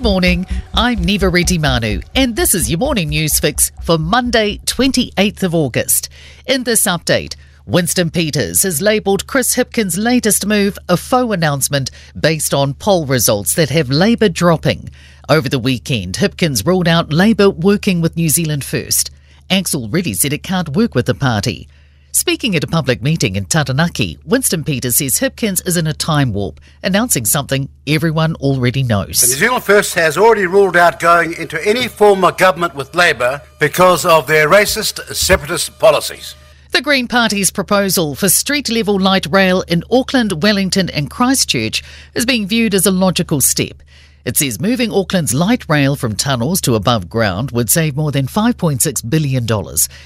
Good morning. I'm Neva Manu, and this is your morning news fix for Monday, 28th of August. In this update, Winston Peters has labelled Chris Hipkins' latest move a faux announcement based on poll results that have Labour dropping. Over the weekend, Hipkins ruled out Labour working with New Zealand First. Axel really said it can't work with the party. Speaking at a public meeting in Taranaki, Winston Peters says Hipkins is in a time warp, announcing something everyone already knows. The New Zealand First has already ruled out going into any form of government with Labour because of their racist, separatist policies. The Green Party's proposal for street level light rail in Auckland, Wellington, and Christchurch is being viewed as a logical step. It says moving Auckland's light rail from tunnels to above ground would save more than $5.6 billion,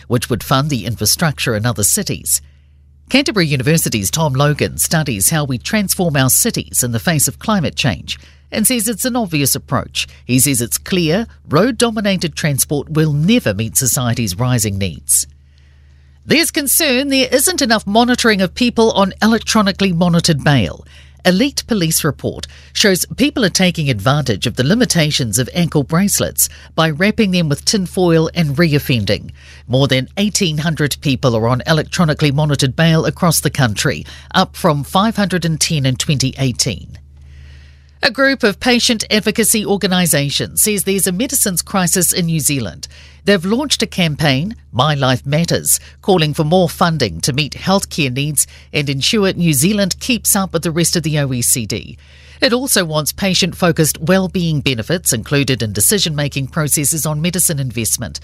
which would fund the infrastructure in other cities. Canterbury University's Tom Logan studies how we transform our cities in the face of climate change and says it's an obvious approach. He says it's clear road dominated transport will never meet society's rising needs. There's concern there isn't enough monitoring of people on electronically monitored bail. Elite Police report shows people are taking advantage of the limitations of ankle bracelets by wrapping them with tinfoil and reoffending. More than 1,800 people are on electronically monitored bail across the country, up from 510 in 2018. A group of patient advocacy organisations says there's a medicines crisis in New Zealand. They've launched a campaign, My Life Matters, calling for more funding to meet healthcare needs and ensure New Zealand keeps up with the rest of the OECD. It also wants patient focused well-being benefits included in decision making processes on medicine investment.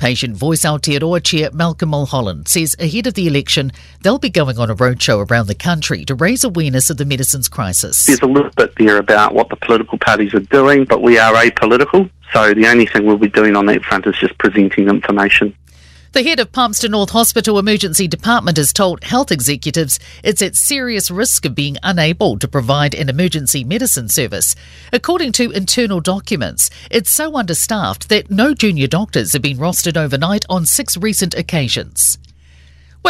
Patient Voice Aotearoa Chair Malcolm Mulholland says ahead of the election, they'll be going on a roadshow around the country to raise awareness of the medicines crisis. There's a little bit there about what the political parties are doing, but we are apolitical, so the only thing we'll be doing on that front is just presenting information. The head of Palmerston North Hospital Emergency Department has told health executives it's at serious risk of being unable to provide an emergency medicine service. According to internal documents, it's so understaffed that no junior doctors have been rostered overnight on six recent occasions.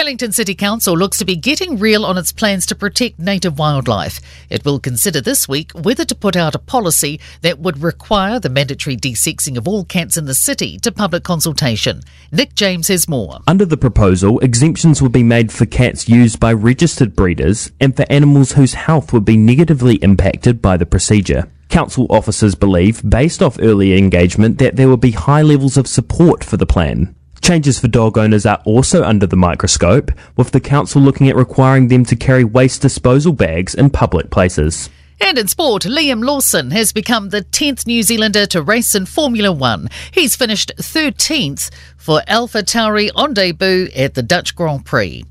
Wellington City Council looks to be getting real on its plans to protect native wildlife. It will consider this week whether to put out a policy that would require the mandatory desexing of all cats in the city to public consultation. Nick James has more. Under the proposal, exemptions would be made for cats used by registered breeders and for animals whose health would be negatively impacted by the procedure. Council officers believe, based off early engagement, that there will be high levels of support for the plan. Changes for dog owners are also under the microscope, with the council looking at requiring them to carry waste disposal bags in public places. And in sport, Liam Lawson has become the 10th New Zealander to race in Formula One. He's finished 13th for Alpha Tauri on debut at the Dutch Grand Prix.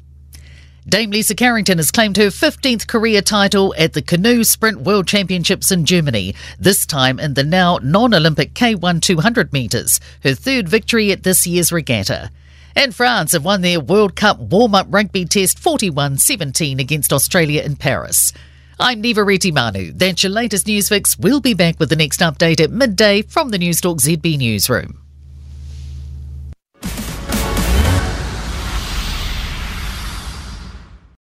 Dame Lisa Carrington has claimed her 15th career title at the Canoe Sprint World Championships in Germany, this time in the now non Olympic K1 200 metres, her third victory at this year's regatta. And France have won their World Cup warm up rugby test 41 17 against Australia in Paris. I'm Neva Manu. That's your latest news fix. We'll be back with the next update at midday from the Newstalk ZB Newsroom.